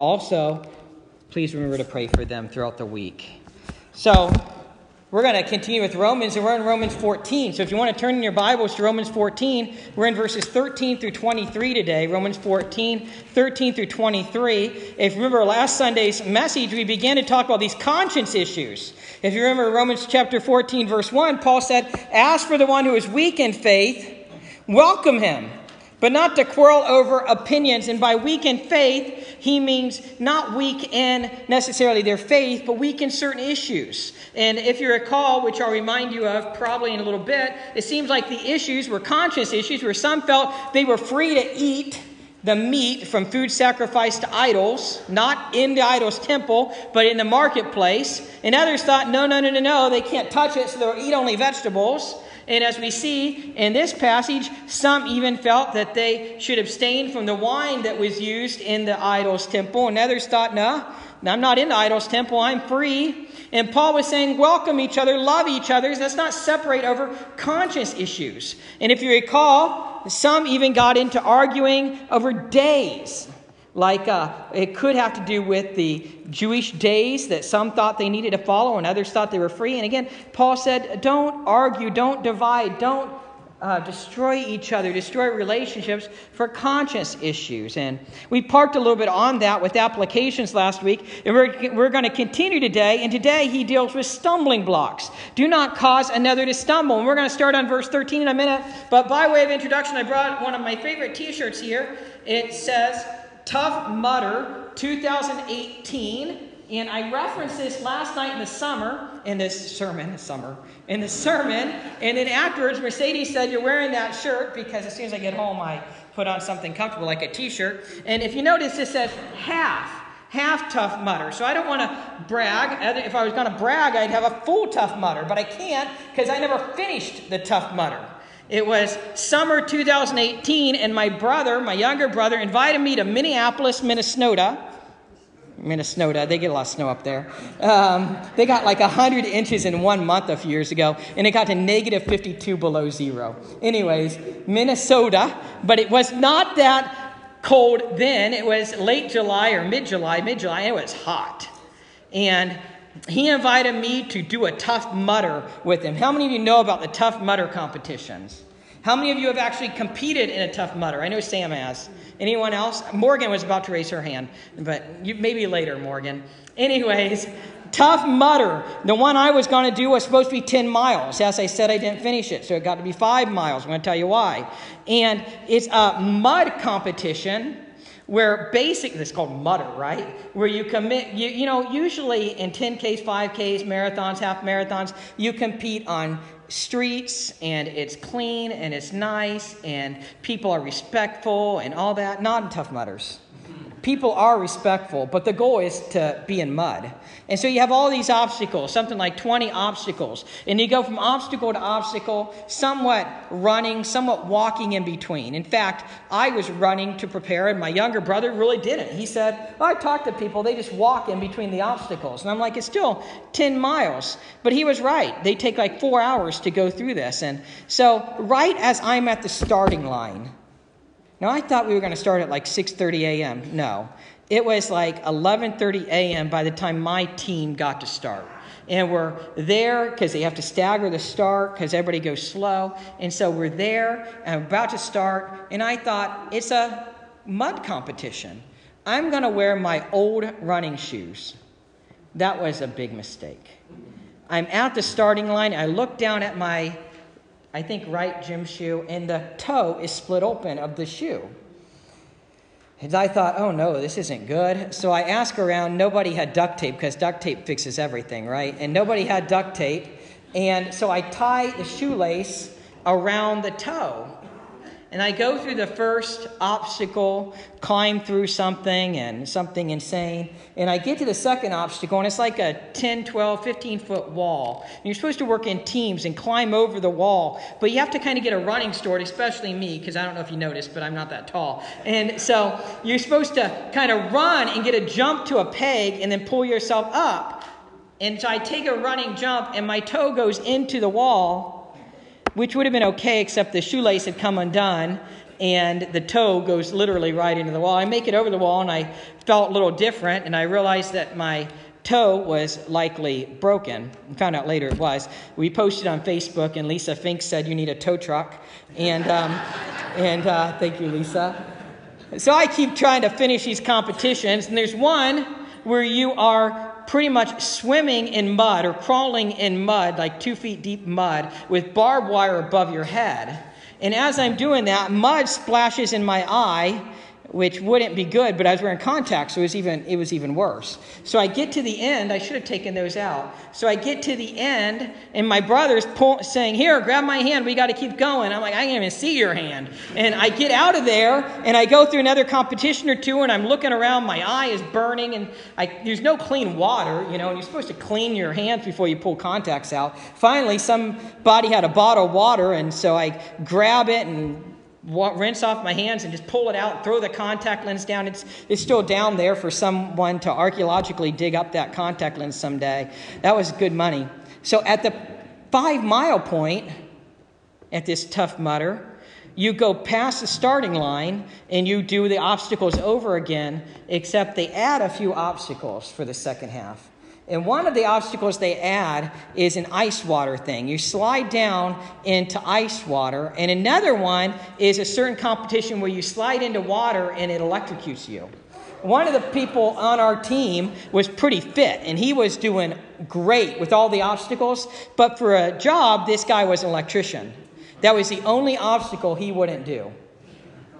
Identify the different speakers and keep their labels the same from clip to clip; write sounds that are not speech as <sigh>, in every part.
Speaker 1: Also, please remember to pray for them throughout the week. So, we're going to continue with Romans, and we're in Romans 14. So if you want to turn in your Bibles to Romans 14, we're in verses 13 through 23 today. Romans 14, 13 through 23. If you remember last Sunday's message, we began to talk about these conscience issues. If you remember Romans chapter 14, verse 1, Paul said, Ask for the one who is weak in faith, welcome him but not to quarrel over opinions. And by weak in faith, he means not weak in necessarily their faith, but weak in certain issues. And if you recall, which I'll remind you of probably in a little bit, it seems like the issues were conscious issues where some felt they were free to eat the meat from food sacrificed to idols, not in the idol's temple, but in the marketplace. And others thought, no, no, no, no, no, they can't touch it, so they'll eat only vegetables. And as we see in this passage, some even felt that they should abstain from the wine that was used in the idol's temple. And others thought, no, I'm not in the idol's temple, I'm free. And Paul was saying, welcome each other, love each other. Let's not separate over conscience issues. And if you recall, some even got into arguing over days like uh, it could have to do with the Jewish days that some thought they needed to follow and others thought they were free. And again, Paul said, don't argue, don't divide, don't uh, destroy each other, destroy relationships for conscience issues. And we parked a little bit on that with applications last week, and we're, we're going to continue today. And today he deals with stumbling blocks. Do not cause another to stumble. And we're going to start on verse 13 in a minute. But by way of introduction, I brought one of my favorite t shirts here. It says, Tough Mudder 2018. And I referenced this last night in the summer, in this sermon, summer, in the sermon. And then afterwards, Mercedes said, You're wearing that shirt because as soon as I get home, I put on something comfortable like a t shirt. And if you notice, it says half half tough mudder. So I don't want to brag. If I was going to brag, I'd have a full tough mudder, but I can't because I never finished the tough mudder. It was summer 2018, and my brother, my younger brother, invited me to Minneapolis, Minnesota. Minnesota, they get a lot of snow up there. Um, they got like 100 inches in one month a few years ago, and it got to negative 52 below zero. Anyways, Minnesota, but it was not that cold then. It was late July or mid July, mid July, it was hot. And he invited me to do a tough mudder with him. How many of you know about the tough mudder competitions? How many of you have actually competed in a tough mudder? I know Sam has. Anyone else? Morgan was about to raise her hand, but you, maybe later, Morgan. Anyways, tough mudder. The one I was going to do was supposed to be 10 miles. As I said, I didn't finish it, so it got to be five miles. I'm going to tell you why. And it's a mud competition where basic it's called mudder right? Where you commit you, you know usually in 10ks 5ks marathons half marathons you compete on streets and it's clean and it's nice and people are respectful and all that. Not in tough mudders people are respectful, but the goal is to be in mud. And so you have all these obstacles, something like 20 obstacles. And you go from obstacle to obstacle, somewhat running, somewhat walking in between. In fact, I was running to prepare, and my younger brother really didn't. He said, oh, I talk to people, they just walk in between the obstacles. And I'm like, it's still 10 miles. But he was right. They take like four hours to go through this. And so, right as I'm at the starting line, now I thought we were going to start at like 6:30 a.m. No. It was like 11:30 a.m. by the time my team got to start. And we're there because they have to stagger the start because everybody goes slow. And so we're there and about to start. And I thought, it's a mud competition. I'm going to wear my old running shoes. That was a big mistake. I'm at the starting line. I look down at my I think, right gym shoe, and the toe is split open of the shoe. And I thought, oh no, this isn't good. So I asked around, nobody had duct tape because duct tape fixes everything, right? And nobody had duct tape. And so I tie the shoelace around the toe. And I go through the first obstacle, climb through something and something insane. And I get to the second obstacle, and it's like a 10, 12, 15 foot wall. And you're supposed to work in teams and climb over the wall. But you have to kind of get a running start, especially me, because I don't know if you noticed, but I'm not that tall. And so you're supposed to kind of run and get a jump to a peg and then pull yourself up. And so I take a running jump, and my toe goes into the wall which would have been okay except the shoelace had come undone. and the toe goes literally right into the wall. I make it over the wall, and I felt a little different, and I realized that my toe was likely broken. I found out later it was. We posted on Facebook, and Lisa Fink said, You need a tow truck. And, um, <laughs> and uh, thank you, Lisa. So I keep trying to finish these competitions, and there's one where you are pretty much swimming in mud or crawling in mud, like two feet deep mud, with barbed wire above your head. And as I'm doing that, mud splashes in my eye which wouldn't be good, but I was wearing contacts, so it was even it was even worse. So I get to the end. I should have taken those out. So I get to the end, and my brother's pull, saying, "Here, grab my hand. We got to keep going." I'm like, "I can't even see your hand." And I get out of there, and I go through another competition or two, and I'm looking around. My eye is burning, and I, there's no clean water, you know. And you're supposed to clean your hands before you pull contacts out. Finally, somebody had a bottle of water, and so I grab it and rinse off my hands and just pull it out, throw the contact lens down. It's, it's still down there for someone to archaeologically dig up that contact lens someday. That was good money. So at the five mile point, at this Tough Mudder, you go past the starting line and you do the obstacles over again, except they add a few obstacles for the second half. And one of the obstacles they add is an ice water thing. You slide down into ice water. And another one is a certain competition where you slide into water and it electrocutes you. One of the people on our team was pretty fit and he was doing great with all the obstacles. But for a job, this guy was an electrician. That was the only obstacle he wouldn't do.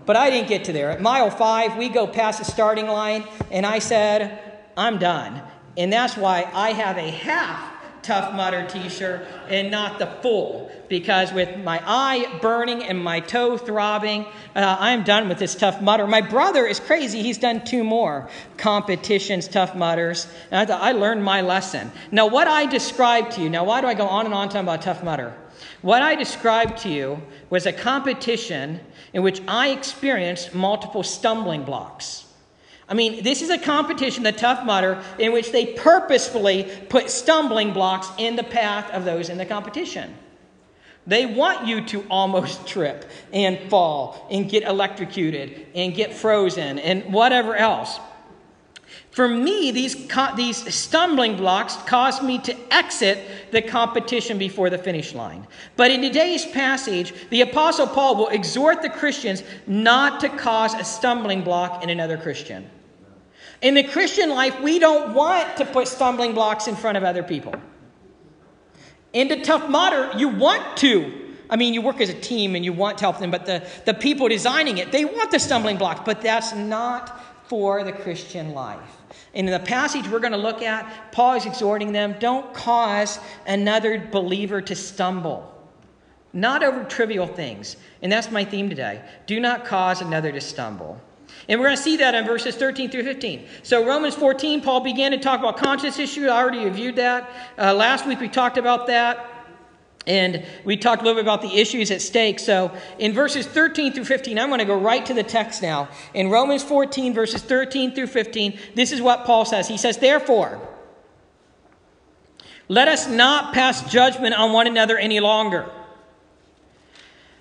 Speaker 1: But I didn't get to there. At mile five, we go past the starting line, and I said, I'm done. And that's why I have a half Tough Mudder t shirt and not the full. Because with my eye burning and my toe throbbing, uh, I'm done with this Tough Mudder. My brother is crazy. He's done two more competitions, Tough Mudders. And I thought I learned my lesson. Now, what I described to you, now, why do I go on and on talking about Tough Mudder? What I described to you was a competition in which I experienced multiple stumbling blocks. I mean, this is a competition, the Tough Mudder, in which they purposefully put stumbling blocks in the path of those in the competition. They want you to almost <laughs> trip and fall and get electrocuted and get frozen and whatever else. For me, these, these stumbling blocks caused me to exit the competition before the finish line. But in today's passage, the Apostle Paul will exhort the Christians not to cause a stumbling block in another Christian. In the Christian life, we don't want to put stumbling blocks in front of other people. In the Tough Mudder, you want to. I mean, you work as a team and you want to help them, but the, the people designing it, they want the stumbling blocks, but that's not for the Christian life. And in the passage we're going to look at, Paul is exhorting them don't cause another believer to stumble, not over trivial things. And that's my theme today. Do not cause another to stumble. And we're going to see that in verses 13 through 15. So, Romans 14, Paul began to talk about conscience issues. I already reviewed that. Uh, last week we talked about that. And we talked a little bit about the issues at stake. So, in verses 13 through 15, I'm going to go right to the text now. In Romans 14, verses 13 through 15, this is what Paul says. He says, Therefore, let us not pass judgment on one another any longer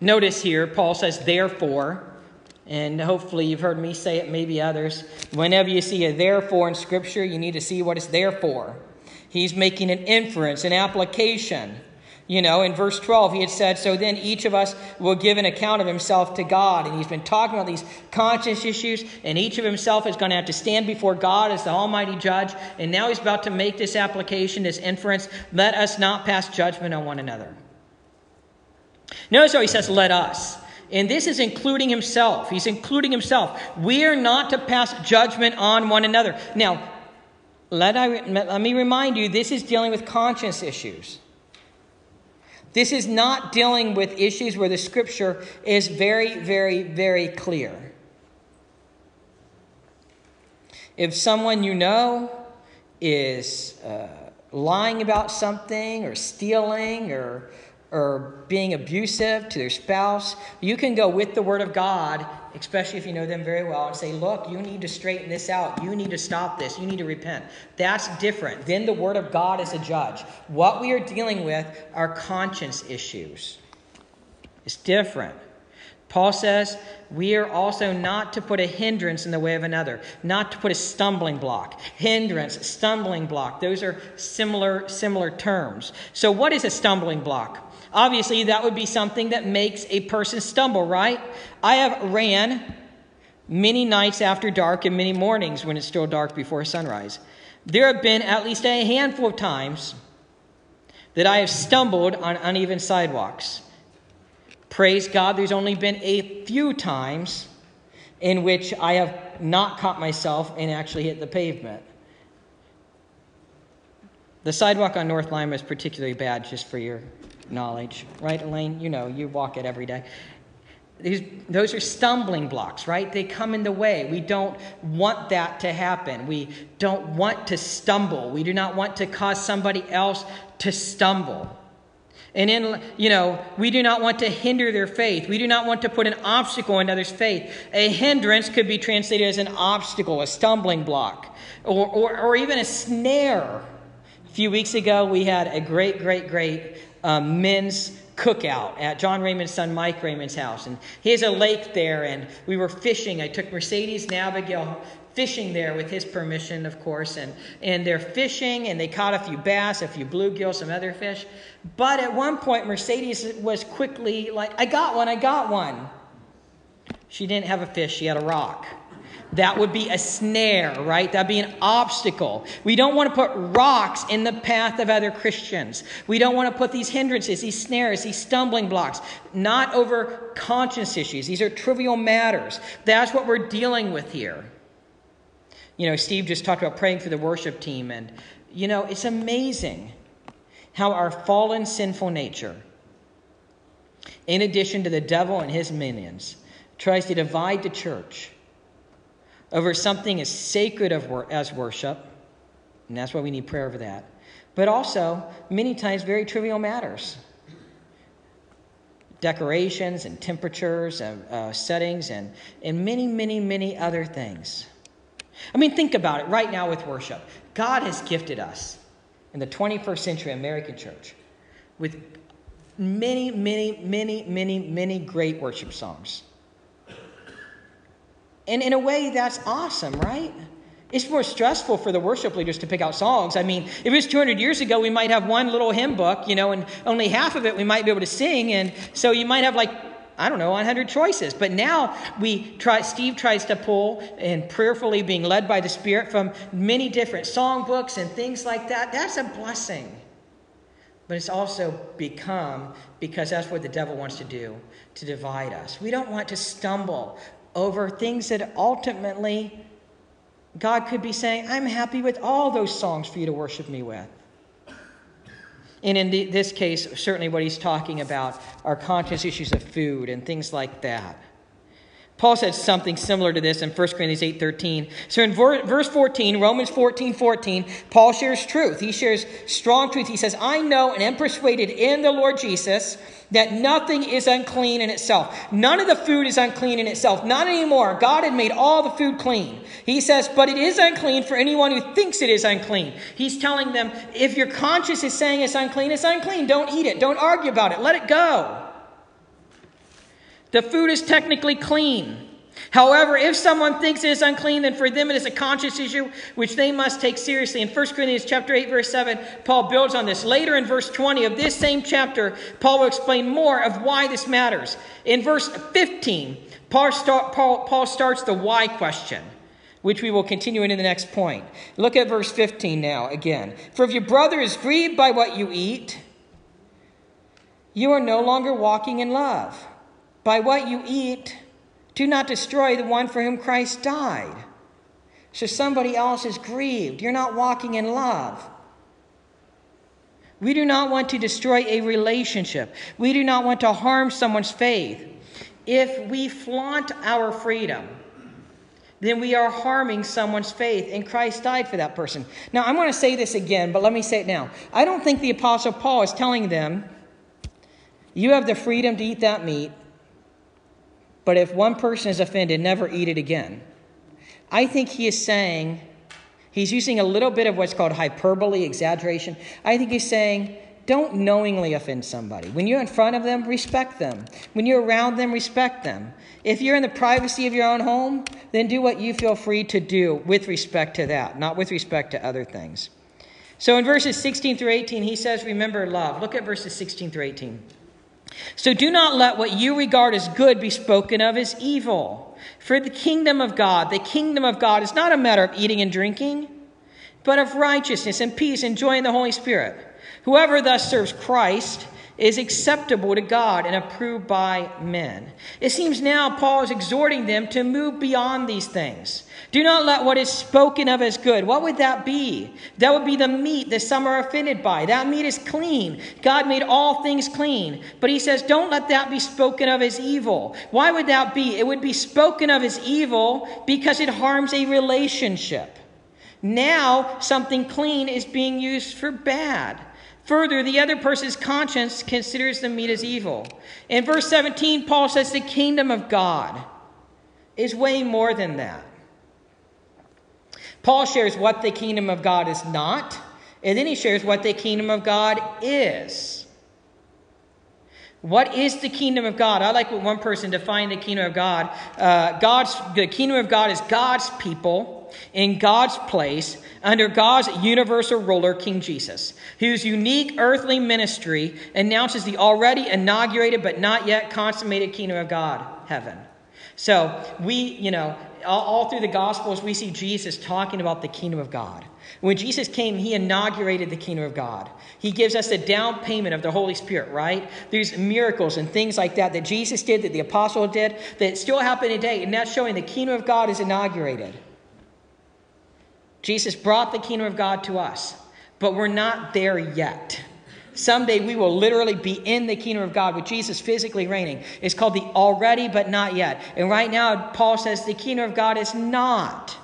Speaker 1: Notice here, Paul says, therefore, and hopefully you've heard me say it, maybe others. Whenever you see a therefore in Scripture, you need to see what it's there for. He's making an inference, an application. You know, in verse 12, he had said, So then each of us will give an account of himself to God. And he's been talking about these conscience issues, and each of himself is going to have to stand before God as the Almighty Judge. And now he's about to make this application, this inference. Let us not pass judgment on one another. Notice how he says, let us. And this is including himself. He's including himself. We are not to pass judgment on one another. Now, let, I, let me remind you this is dealing with conscience issues. This is not dealing with issues where the scripture is very, very, very clear. If someone you know is uh, lying about something or stealing or, or being abusive to their spouse, you can go with the Word of God, especially if you know them very well, and say, Look, you need to straighten this out. You need to stop this. You need to repent. That's different. Then the Word of God is a judge. What we are dealing with are conscience issues. It's different. Paul says we are also not to put a hindrance in the way of another, not to put a stumbling block. Hindrance, stumbling block, those are similar, similar terms. So, what is a stumbling block? Obviously, that would be something that makes a person stumble, right? I have ran many nights after dark and many mornings when it's still dark before sunrise. There have been at least a handful of times that I have stumbled on uneven sidewalks. Praise God, there's only been a few times in which I have not caught myself and actually hit the pavement. The sidewalk on North Lima is particularly bad, just for your knowledge, right, Elaine? You know, you walk it every day. These, those are stumbling blocks, right? They come in the way. We don't want that to happen. We don't want to stumble. We do not want to cause somebody else to stumble. And in, you know, we do not want to hinder their faith. We do not want to put an obstacle in others' faith. A hindrance could be translated as an obstacle, a stumbling block, or, or, or even a snare. A few weeks ago, we had a great, great, great um, men's cookout at John Raymond's son Mike Raymond's house. And he has a lake there, and we were fishing. I took Mercedes and Abigail fishing there with his permission, of course. And, and they're fishing, and they caught a few bass, a few bluegill, some other fish. But at one point, Mercedes was quickly like, I got one, I got one. She didn't have a fish, she had a rock. That would be a snare, right? That'd be an obstacle. We don't want to put rocks in the path of other Christians. We don't want to put these hindrances, these snares, these stumbling blocks, not over conscience issues. These are trivial matters. That's what we're dealing with here. You know, Steve just talked about praying for the worship team, and, you know, it's amazing how our fallen, sinful nature, in addition to the devil and his minions, tries to divide the church over something as sacred as worship, and that's why we need prayer over that, but also many times very trivial matters decorations and temperatures and uh, settings and, and many, many, many other things. I mean, think about it right now with worship. God has gifted us in the 21st century American church with many, many, many, many, many great worship songs. And in a way, that's awesome, right? It's more stressful for the worship leaders to pick out songs. I mean, if it was 200 years ago, we might have one little hymn book, you know, and only half of it we might be able to sing. And so you might have like I don't know, 100 choices. But now we try, Steve tries to pull and prayerfully being led by the Spirit from many different songbooks and things like that. That's a blessing. But it's also become, because that's what the devil wants to do, to divide us. We don't want to stumble over things that ultimately God could be saying, I'm happy with all those songs for you to worship me with. And in the, this case, certainly what he's talking about are conscious issues of food and things like that. Paul said something similar to this in 1 Corinthians 8.13. So in verse 14, Romans 14, 14, Paul shares truth. He shares strong truth. He says, I know and am persuaded in the Lord Jesus that nothing is unclean in itself. None of the food is unclean in itself. Not anymore. God had made all the food clean. He says, but it is unclean for anyone who thinks it is unclean. He's telling them, if your conscience is saying it's unclean, it's unclean. Don't eat it. Don't argue about it. Let it go. The food is technically clean. However, if someone thinks it is unclean, then for them it is a conscious issue which they must take seriously. In 1 Corinthians chapter 8, verse 7, Paul builds on this. Later in verse 20 of this same chapter, Paul will explain more of why this matters. In verse 15, Paul, start, Paul, Paul starts the why question, which we will continue into the next point. Look at verse 15 now again. For if your brother is grieved by what you eat, you are no longer walking in love. By what you eat, do not destroy the one for whom Christ died. So somebody else is grieved. You're not walking in love. We do not want to destroy a relationship. We do not want to harm someone's faith. If we flaunt our freedom, then we are harming someone's faith, and Christ died for that person. Now, I'm going to say this again, but let me say it now. I don't think the Apostle Paul is telling them, you have the freedom to eat that meat, but if one person is offended, never eat it again. I think he is saying, he's using a little bit of what's called hyperbole, exaggeration. I think he's saying, don't knowingly offend somebody. When you're in front of them, respect them. When you're around them, respect them. If you're in the privacy of your own home, then do what you feel free to do with respect to that, not with respect to other things. So in verses 16 through 18, he says, Remember love. Look at verses 16 through 18. So do not let what you regard as good be spoken of as evil. For the kingdom of God, the kingdom of God is not a matter of eating and drinking, but of righteousness and peace and joy in the Holy Spirit. Whoever thus serves Christ is acceptable to God and approved by men. It seems now Paul is exhorting them to move beyond these things. Do not let what is spoken of as good. What would that be? That would be the meat that some are offended by. That meat is clean. God made all things clean. But he says, don't let that be spoken of as evil. Why would that be? It would be spoken of as evil because it harms a relationship. Now, something clean is being used for bad. Further, the other person's conscience considers the meat as evil. In verse 17, Paul says the kingdom of God is way more than that. Paul shares what the kingdom of God is not, and then he shares what the kingdom of God is. What is the kingdom of God? I like what one person defined the kingdom of God. Uh, God's the kingdom of God is God's people in God's place under God's universal ruler, King Jesus, whose unique earthly ministry announces the already inaugurated but not yet consummated kingdom of God, heaven. So we, you know, all, all through the Gospels, we see Jesus talking about the kingdom of God. When Jesus came, he inaugurated the kingdom of God. He gives us a down payment of the Holy Spirit, right? There's miracles and things like that that Jesus did, that the apostle did, that still happen today. And that's showing the kingdom of God is inaugurated. Jesus brought the kingdom of God to us, but we're not there yet. Someday we will literally be in the kingdom of God with Jesus physically reigning. It's called the already but not yet. And right now, Paul says the kingdom of God is not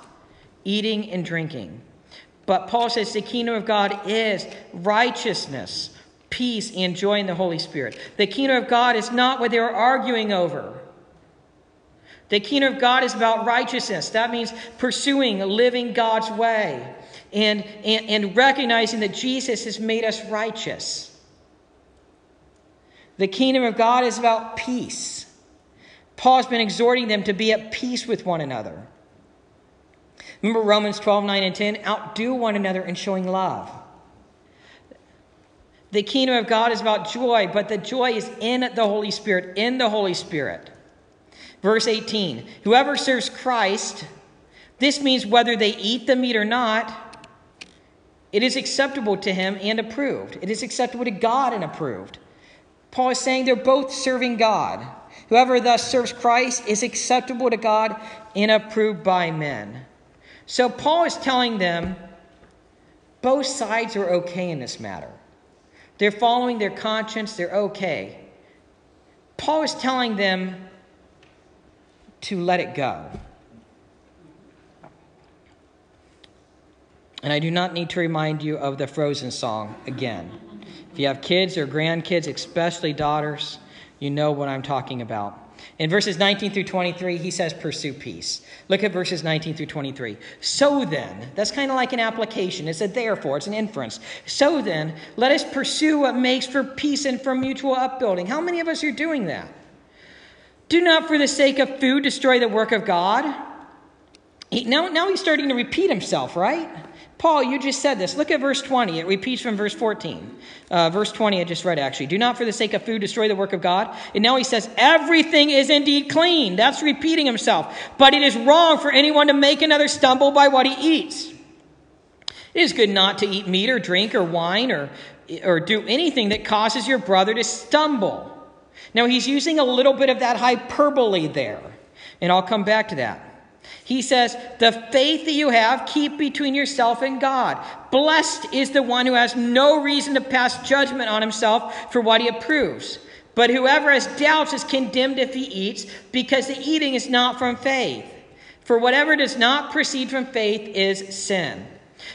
Speaker 1: eating and drinking. But Paul says the kingdom of God is righteousness, peace, and joy in the Holy Spirit. The kingdom of God is not what they're arguing over. The kingdom of God is about righteousness. That means pursuing, living God's way and, and, and recognizing that Jesus has made us righteous. The kingdom of God is about peace. Paul has been exhorting them to be at peace with one another. Remember Romans 12, 9, and 10? Outdo one another in showing love. The kingdom of God is about joy, but the joy is in the Holy Spirit, in the Holy Spirit. Verse 18 Whoever serves Christ, this means whether they eat the meat or not, it is acceptable to him and approved. It is acceptable to God and approved. Paul is saying they're both serving God. Whoever thus serves Christ is acceptable to God and approved by men. So Paul is telling them both sides are okay in this matter. They're following their conscience, they're okay. Paul is telling them to let it go. And I do not need to remind you of the Frozen song again. If you have kids or grandkids, especially daughters, you know what I'm talking about. In verses 19 through 23, he says, Pursue peace. Look at verses 19 through 23. So then, that's kind of like an application. It's a therefore, it's an inference. So then, let us pursue what makes for peace and for mutual upbuilding. How many of us are doing that? Do not, for the sake of food, destroy the work of God. He, now, now he's starting to repeat himself, right? Paul, you just said this. Look at verse 20. It repeats from verse 14. Uh, verse 20, I just read actually. Do not for the sake of food destroy the work of God. And now he says, everything is indeed clean. That's repeating himself. But it is wrong for anyone to make another stumble by what he eats. It is good not to eat meat or drink or wine or, or do anything that causes your brother to stumble. Now he's using a little bit of that hyperbole there. And I'll come back to that. He says, The faith that you have, keep between yourself and God. Blessed is the one who has no reason to pass judgment on himself for what he approves. But whoever has doubts is condemned if he eats, because the eating is not from faith. For whatever does not proceed from faith is sin.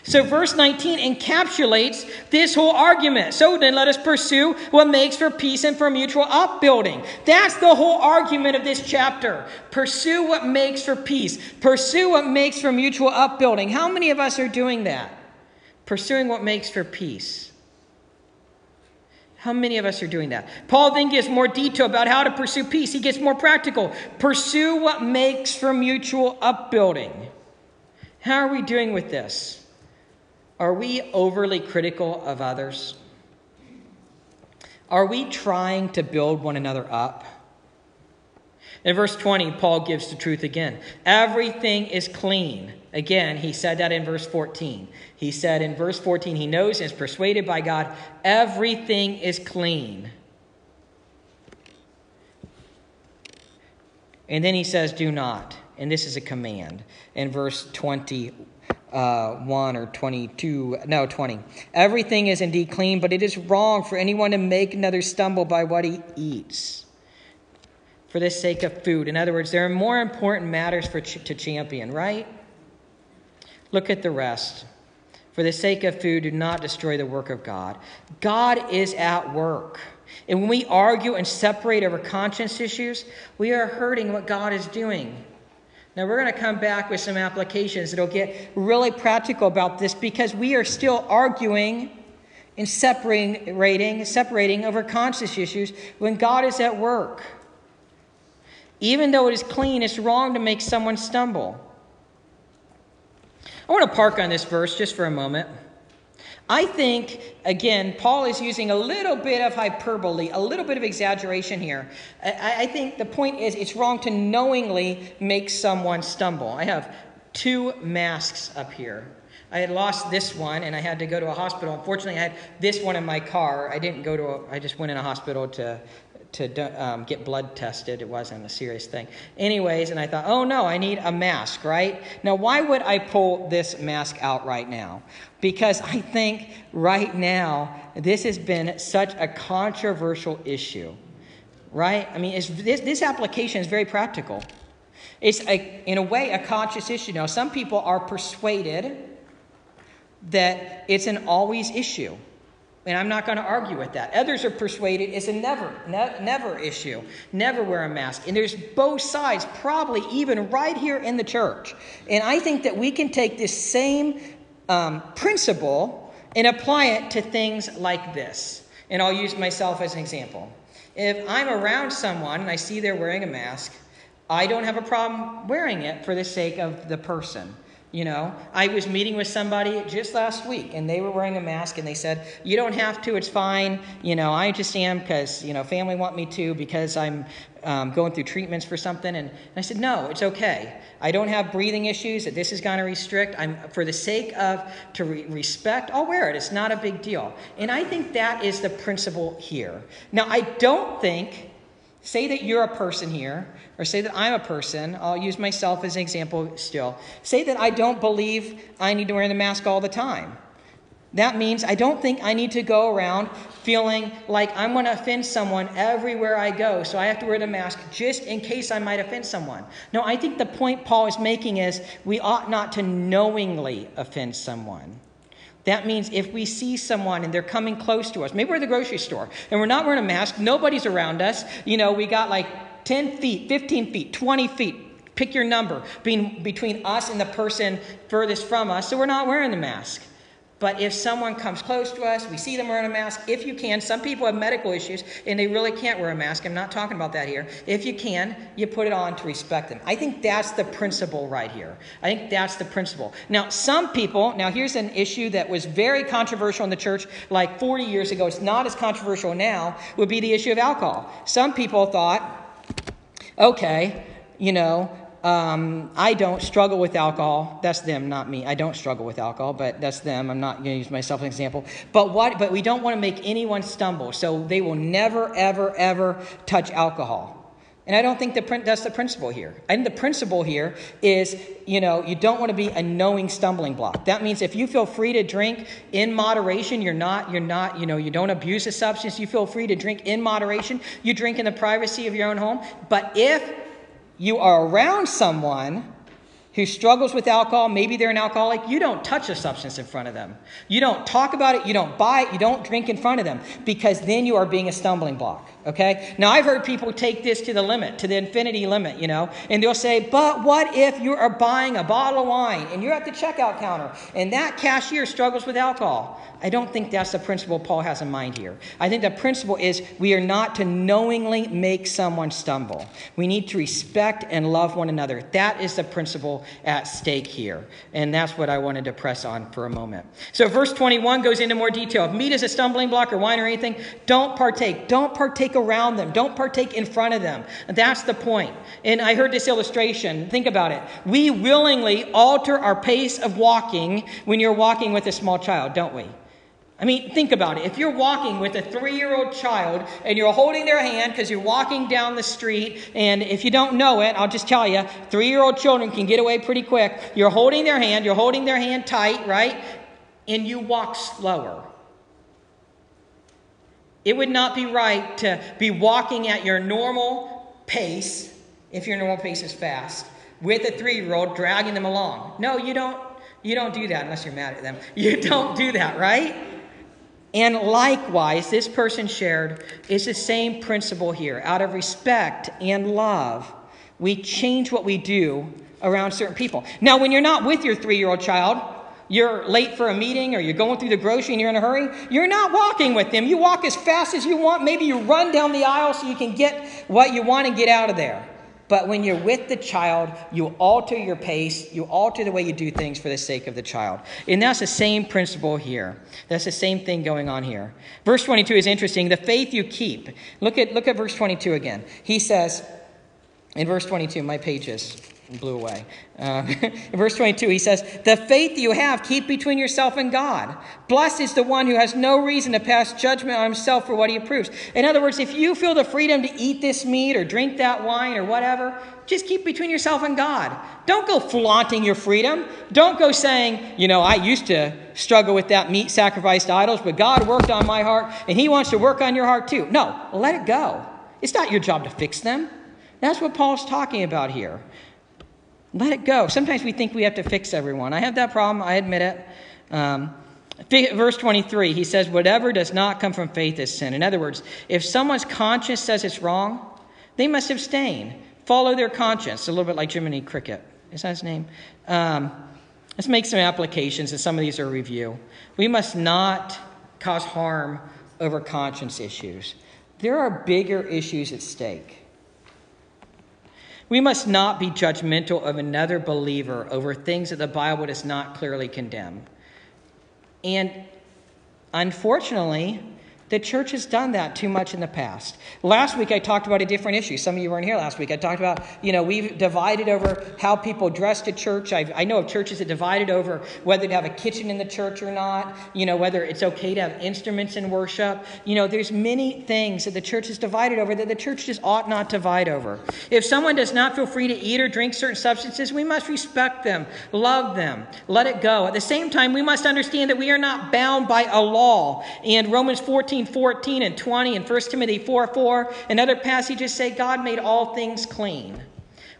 Speaker 1: So, verse 19 encapsulates this whole argument. So, then let us pursue what makes for peace and for mutual upbuilding. That's the whole argument of this chapter. Pursue what makes for peace, pursue what makes for mutual upbuilding. How many of us are doing that? Pursuing what makes for peace. How many of us are doing that? Paul then gives more detail about how to pursue peace. He gets more practical. Pursue what makes for mutual upbuilding. How are we doing with this? Are we overly critical of others? Are we trying to build one another up? In verse 20, Paul gives the truth again. Everything is clean. Again, he said that in verse 14. He said in verse 14, he knows and is persuaded by God, everything is clean. And then he says, do not. And this is a command in verse 20 uh, 1 or 22, no, 20. Everything is indeed clean, but it is wrong for anyone to make another stumble by what he eats for the sake of food. In other words, there are more important matters for ch- to champion, right? Look at the rest. For the sake of food, do not destroy the work of God. God is at work. And when we argue and separate over conscience issues, we are hurting what God is doing. Now, we're going to come back with some applications that'll get really practical about this because we are still arguing and separating, separating over conscious issues when God is at work. Even though it is clean, it's wrong to make someone stumble. I want to park on this verse just for a moment. I think, again, Paul is using a little bit of hyperbole, a little bit of exaggeration here. I, I, think the point is it's wrong to knowingly make someone stumble. I have two masks up here. I had lost this one and I had to go to a hospital. Unfortunately, I had this one in my car. I didn't go to a, I just went in a hospital to to um, get blood tested. It wasn't a serious thing. Anyways, and I thought, oh no, I need a mask, right? Now, why would I pull this mask out right now? Because I think right now, this has been such a controversial issue, right? I mean, this, this application is very practical. It's, a, in a way, a conscious issue. Now, some people are persuaded that it's an always issue. And I'm not going to argue with that. Others are persuaded it's a never, ne- never issue. Never wear a mask. And there's both sides, probably even right here in the church. And I think that we can take this same um, principle and apply it to things like this. And I'll use myself as an example. If I'm around someone and I see they're wearing a mask, I don't have a problem wearing it for the sake of the person. You know, I was meeting with somebody just last week and they were wearing a mask and they said, You don't have to, it's fine. You know, I just am because, you know, family want me to because I'm um, going through treatments for something. And, and, I said, No, it's okay. I don't have breathing issues that this is going to restrict. I'm, for the sake of to re- respect, I'll wear it. It's not a big deal. And I think that is the principle here. Now, I don't think Say that you're a person here, or say that I'm a person. I'll use myself as an example still. Say that I don't believe I need to wear the mask all the time. That means I don't think I need to go around feeling like I'm going to offend someone everywhere I go, so I have to wear the mask just in case I might offend someone. No, I think the point Paul is making is we ought not to knowingly offend someone. That means if we see someone and they're coming close to us, maybe we're at the grocery store and we're not wearing a mask, nobody's around us, you know, we got like 10 feet, 15 feet, 20 feet, pick your number, being between us and the person furthest from us, so we're not wearing the mask. But if someone comes close to us, we see them wearing a mask, if you can, some people have medical issues and they really can't wear a mask. I'm not talking about that here. If you can, you put it on to respect them. I think that's the principle right here. I think that's the principle. Now, some people, now here's an issue that was very controversial in the church like 40 years ago. It's not as controversial now, would be the issue of alcohol. Some people thought, okay, you know, um, I don't struggle with alcohol. That's them, not me. I don't struggle with alcohol, but that's them. I'm not going to use myself as an example. But what? But we don't want to make anyone stumble, so they will never, ever, ever touch alcohol. And I don't think the, that's the principle here. Think the principle here is, you know, you don't want to be a knowing stumbling block. That means if you feel free to drink in moderation, you're not, you're not, you know, you don't abuse a substance. You feel free to drink in moderation. You drink in the privacy of your own home. But if you are around someone who struggles with alcohol, maybe they're an alcoholic, you don't touch a substance in front of them. You don't talk about it, you don't buy it, you don't drink in front of them, because then you are being a stumbling block. Okay? Now, I've heard people take this to the limit, to the infinity limit, you know, and they'll say, but what if you are buying a bottle of wine and you're at the checkout counter and that cashier struggles with alcohol? I don't think that's the principle Paul has in mind here. I think the principle is we are not to knowingly make someone stumble. We need to respect and love one another. That is the principle at stake here. And that's what I wanted to press on for a moment. So, verse 21 goes into more detail. If meat is a stumbling block or wine or anything, don't partake. Don't partake around them. Don't partake in front of them. That's the point. And I heard this illustration. Think about it. We willingly alter our pace of walking when you're walking with a small child, don't we? I mean, think about it. If you're walking with a three year old child and you're holding their hand because you're walking down the street, and if you don't know it, I'll just tell you three year old children can get away pretty quick. You're holding their hand, you're holding their hand tight, right? And you walk slower. It would not be right to be walking at your normal pace, if your normal pace is fast, with a three year old dragging them along. No, you don't. You don't do that unless you're mad at them. <laughs> You don't do that, right? And likewise, this person shared is the same principle here. Out of respect and love, we change what we do around certain people. Now, when you're not with your three year old child, you're late for a meeting or you're going through the grocery and you're in a hurry, you're not walking with them. You walk as fast as you want. Maybe you run down the aisle so you can get what you want and get out of there. But when you're with the child, you alter your pace, you alter the way you do things for the sake of the child. And that's the same principle here. That's the same thing going on here. Verse 22 is interesting. The faith you keep. Look at, look at verse 22 again. He says, in verse 22, my pages blew away. Uh, <laughs> in verse 22, he says, The faith you have, keep between yourself and God. Blessed is the one who has no reason to pass judgment on himself for what he approves. In other words, if you feel the freedom to eat this meat or drink that wine or whatever, just keep between yourself and God. Don't go flaunting your freedom. Don't go saying, you know, I used to struggle with that meat sacrificed idols, but God worked on my heart and he wants to work on your heart too. No, let it go. It's not your job to fix them. That's what Paul's talking about here. Let it go. Sometimes we think we have to fix everyone. I have that problem, I admit it. Um, verse 23, he says, Whatever does not come from faith is sin. In other words, if someone's conscience says it's wrong, they must abstain. Follow their conscience. A little bit like Jiminy Cricket. Is that his name? Um, let's make some applications, and some of these are review. We must not cause harm over conscience issues. There are bigger issues at stake. We must not be judgmental of another believer over things that the Bible does not clearly condemn. And unfortunately, the church has done that too much in the past. Last week I talked about a different issue. Some of you weren't here last week. I talked about, you know, we've divided over how people dress to church. I've, i know of churches that divided over whether to have a kitchen in the church or not, you know, whether it's okay to have instruments in worship. You know, there's many things that the church is divided over that the church just ought not divide over. If someone does not feel free to eat or drink certain substances, we must respect them, love them, let it go. At the same time, we must understand that we are not bound by a law. And Romans 14 14 and 20 and 1 Timothy 4 4 and other passages say God made all things clean.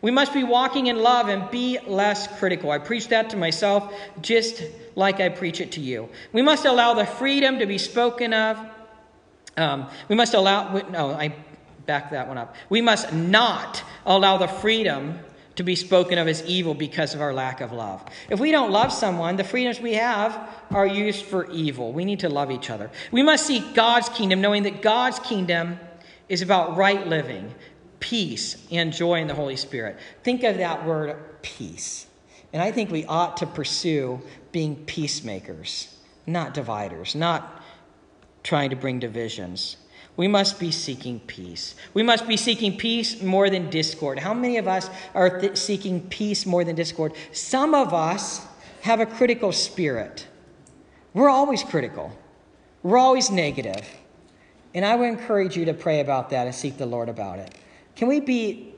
Speaker 1: We must be walking in love and be less critical. I preach that to myself just like I preach it to you. We must allow the freedom to be spoken of. Um, we must allow, no, I back that one up. We must not allow the freedom to be spoken of as evil because of our lack of love. If we don't love someone, the freedoms we have are used for evil. We need to love each other. We must seek God's kingdom, knowing that God's kingdom is about right living, peace, and joy in the Holy Spirit. Think of that word peace. And I think we ought to pursue being peacemakers, not dividers, not trying to bring divisions. We must be seeking peace. We must be seeking peace more than discord. How many of us are th- seeking peace more than discord? Some of us have a critical spirit. We're always critical, we're always negative. And I would encourage you to pray about that and seek the Lord about it. Can we be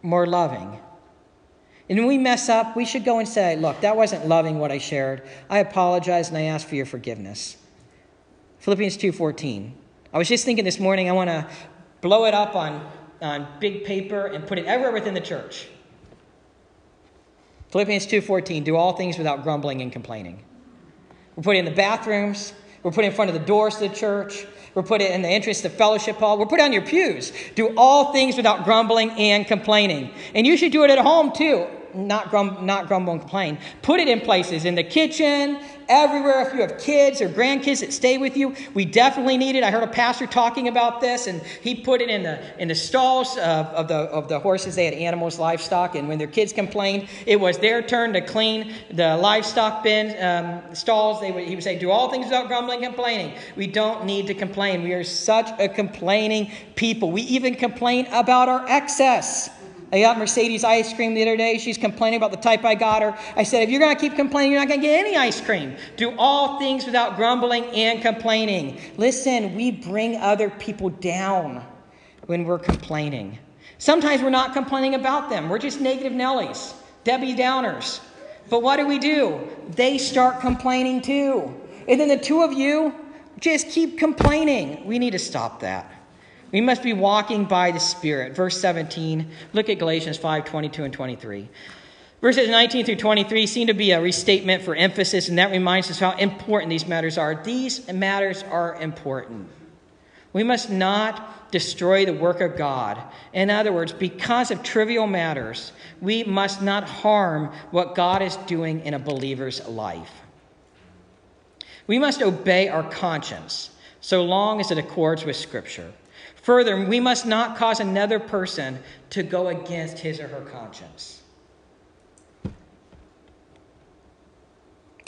Speaker 1: more loving? And when we mess up, we should go and say, Look, that wasn't loving what I shared. I apologize and I ask for your forgiveness. Philippians 2:14. I was just thinking this morning, I want to blow it up on, on big paper and put it everywhere within the church. Philippians 2:14, do all things without grumbling and complaining. We're putting in the bathrooms, we're putting in front of the doors to the church, we're putting in the entrance to fellowship hall, we're putting on your pews. Do all things without grumbling and complaining. And you should do it at home too not, grum, not grumble and complain. Put it in places in the kitchen, everywhere. If you have kids or grandkids that stay with you, we definitely need it. I heard a pastor talking about this, and he put it in the in the stalls of, of the of the horses. They had animals, livestock, and when their kids complained, it was their turn to clean the livestock bin um, stalls. They would, he would say, "Do all things without grumbling complaining." We don't need to complain. We are such a complaining people. We even complain about our excess. I got Mercedes ice cream the other day. She's complaining about the type I got her. I said, if you're going to keep complaining, you're not going to get any ice cream. Do all things without grumbling and complaining. Listen, we bring other people down when we're complaining. Sometimes we're not complaining about them, we're just negative Nellies, Debbie Downers. But what do we do? They start complaining too. And then the two of you just keep complaining. We need to stop that. We must be walking by the Spirit. Verse 17, look at Galatians 5 22 and 23. Verses 19 through 23 seem to be a restatement for emphasis, and that reminds us how important these matters are. These matters are important. We must not destroy the work of God. In other words, because of trivial matters, we must not harm what God is doing in a believer's life. We must obey our conscience so long as it accords with Scripture. Further, we must not cause another person to go against his or her conscience.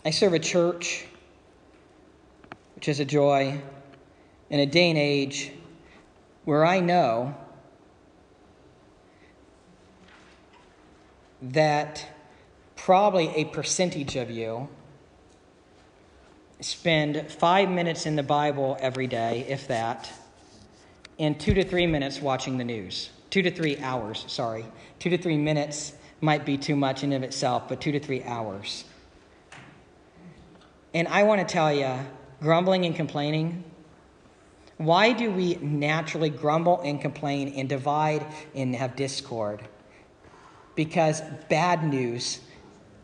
Speaker 1: I serve a church, which is a joy, in a day and age where I know that probably a percentage of you spend five minutes in the Bible every day, if that in two to three minutes watching the news. Two to three hours, sorry. Two to three minutes might be too much in of itself, but two to three hours. And I want to tell you, grumbling and complaining, why do we naturally grumble and complain and divide and have discord? Because bad news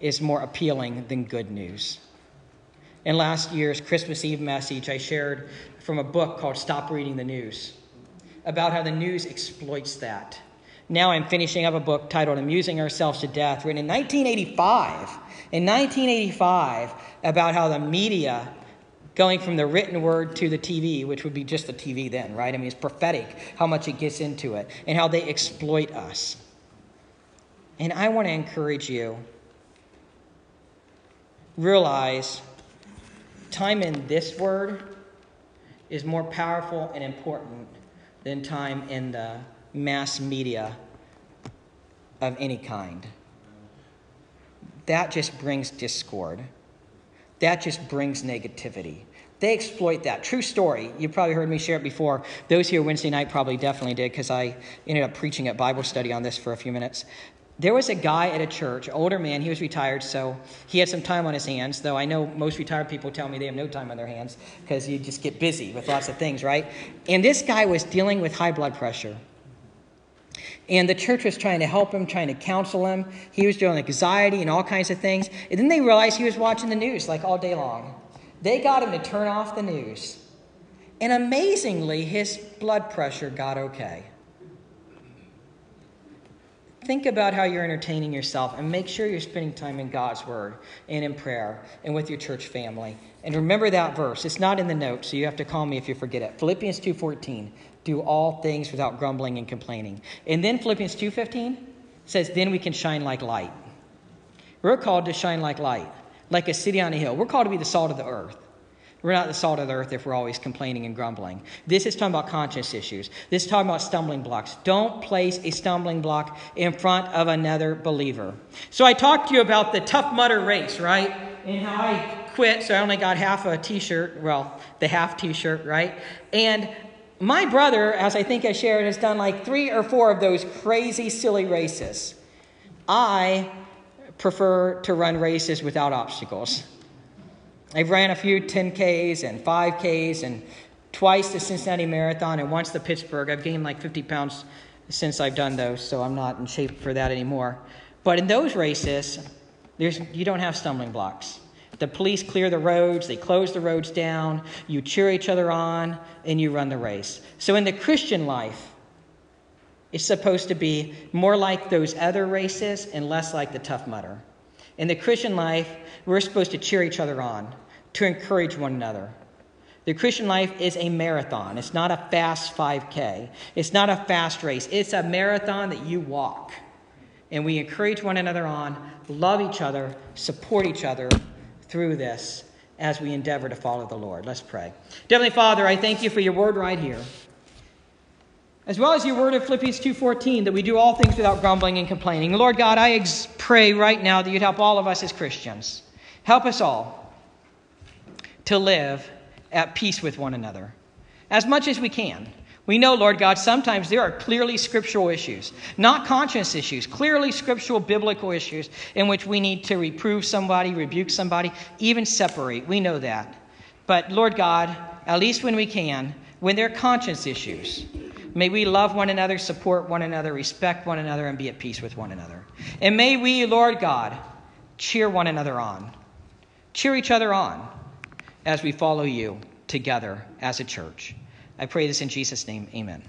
Speaker 1: is more appealing than good news. In last year's Christmas Eve message, I shared from a book called Stop Reading the News about how the news exploits that. Now I'm finishing up a book titled Amusing Ourselves to Death, written in 1985. In 1985, about how the media, going from the written word to the TV, which would be just the TV then, right? I mean, it's prophetic how much it gets into it, and how they exploit us. And I want to encourage you realize time in this word is more powerful and important than time in the mass media of any kind. That just brings discord. That just brings negativity. They exploit that. True story. You probably heard me share it before. Those here Wednesday night probably definitely did because I ended up preaching at Bible study on this for a few minutes. There was a guy at a church, older man, he was retired, so he had some time on his hands, though I know most retired people tell me they have no time on their hands because you just get busy with lots of things, right? And this guy was dealing with high blood pressure. And the church was trying to help him, trying to counsel him. He was dealing with anxiety and all kinds of things. And then they realized he was watching the news like all day long. They got him to turn off the news. And amazingly, his blood pressure got okay. Think about how you're entertaining yourself and make sure you're spending time in God's Word and in prayer and with your church family. And remember that verse. It's not in the notes, so you have to call me if you forget it. Philippians 2.14, do all things without grumbling and complaining. And then Philippians 2.15 says, then we can shine like light. We're called to shine like light, like a city on a hill. We're called to be the salt of the earth. We're not the salt of the earth if we're always complaining and grumbling. This is talking about conscience issues. This is talking about stumbling blocks. Don't place a stumbling block in front of another believer. So I talked to you about the Tough Mudder race, right? And how I quit, so I only got half a t shirt. Well, the half t shirt, right? And my brother, as I think I shared, has done like three or four of those crazy, silly races. I prefer to run races without obstacles. I've ran a few 10Ks and 5Ks and twice the Cincinnati Marathon and once the Pittsburgh. I've gained like 50 pounds since I've done those, so I'm not in shape for that anymore. But in those races, There's, you don't have stumbling blocks. The police clear the roads, they close the roads down, you cheer each other on, and you run the race. So in the Christian life, it's supposed to be more like those other races and less like the Tough Mudder. In the Christian life, we're supposed to cheer each other on, to encourage one another. The Christian life is a marathon. It's not a fast 5K. It's not a fast race. It's a marathon that you walk. And we encourage one another on, love each other, support each other through this as we endeavor to follow the Lord. Let's pray. Heavenly Father, I thank you for your word right here as well as your word of Philippians 2:14 that we do all things without grumbling and complaining. Lord God, I ex- pray right now that you'd help all of us as Christians. Help us all to live at peace with one another as much as we can. We know, Lord God, sometimes there are clearly scriptural issues, not conscience issues, clearly scriptural biblical issues in which we need to reprove somebody, rebuke somebody, even separate. We know that. But Lord God, at least when we can, when there are conscience issues, May we love one another, support one another, respect one another, and be at peace with one another. And may we, Lord God, cheer one another on. Cheer each other on as we follow you together as a church. I pray this in Jesus' name. Amen.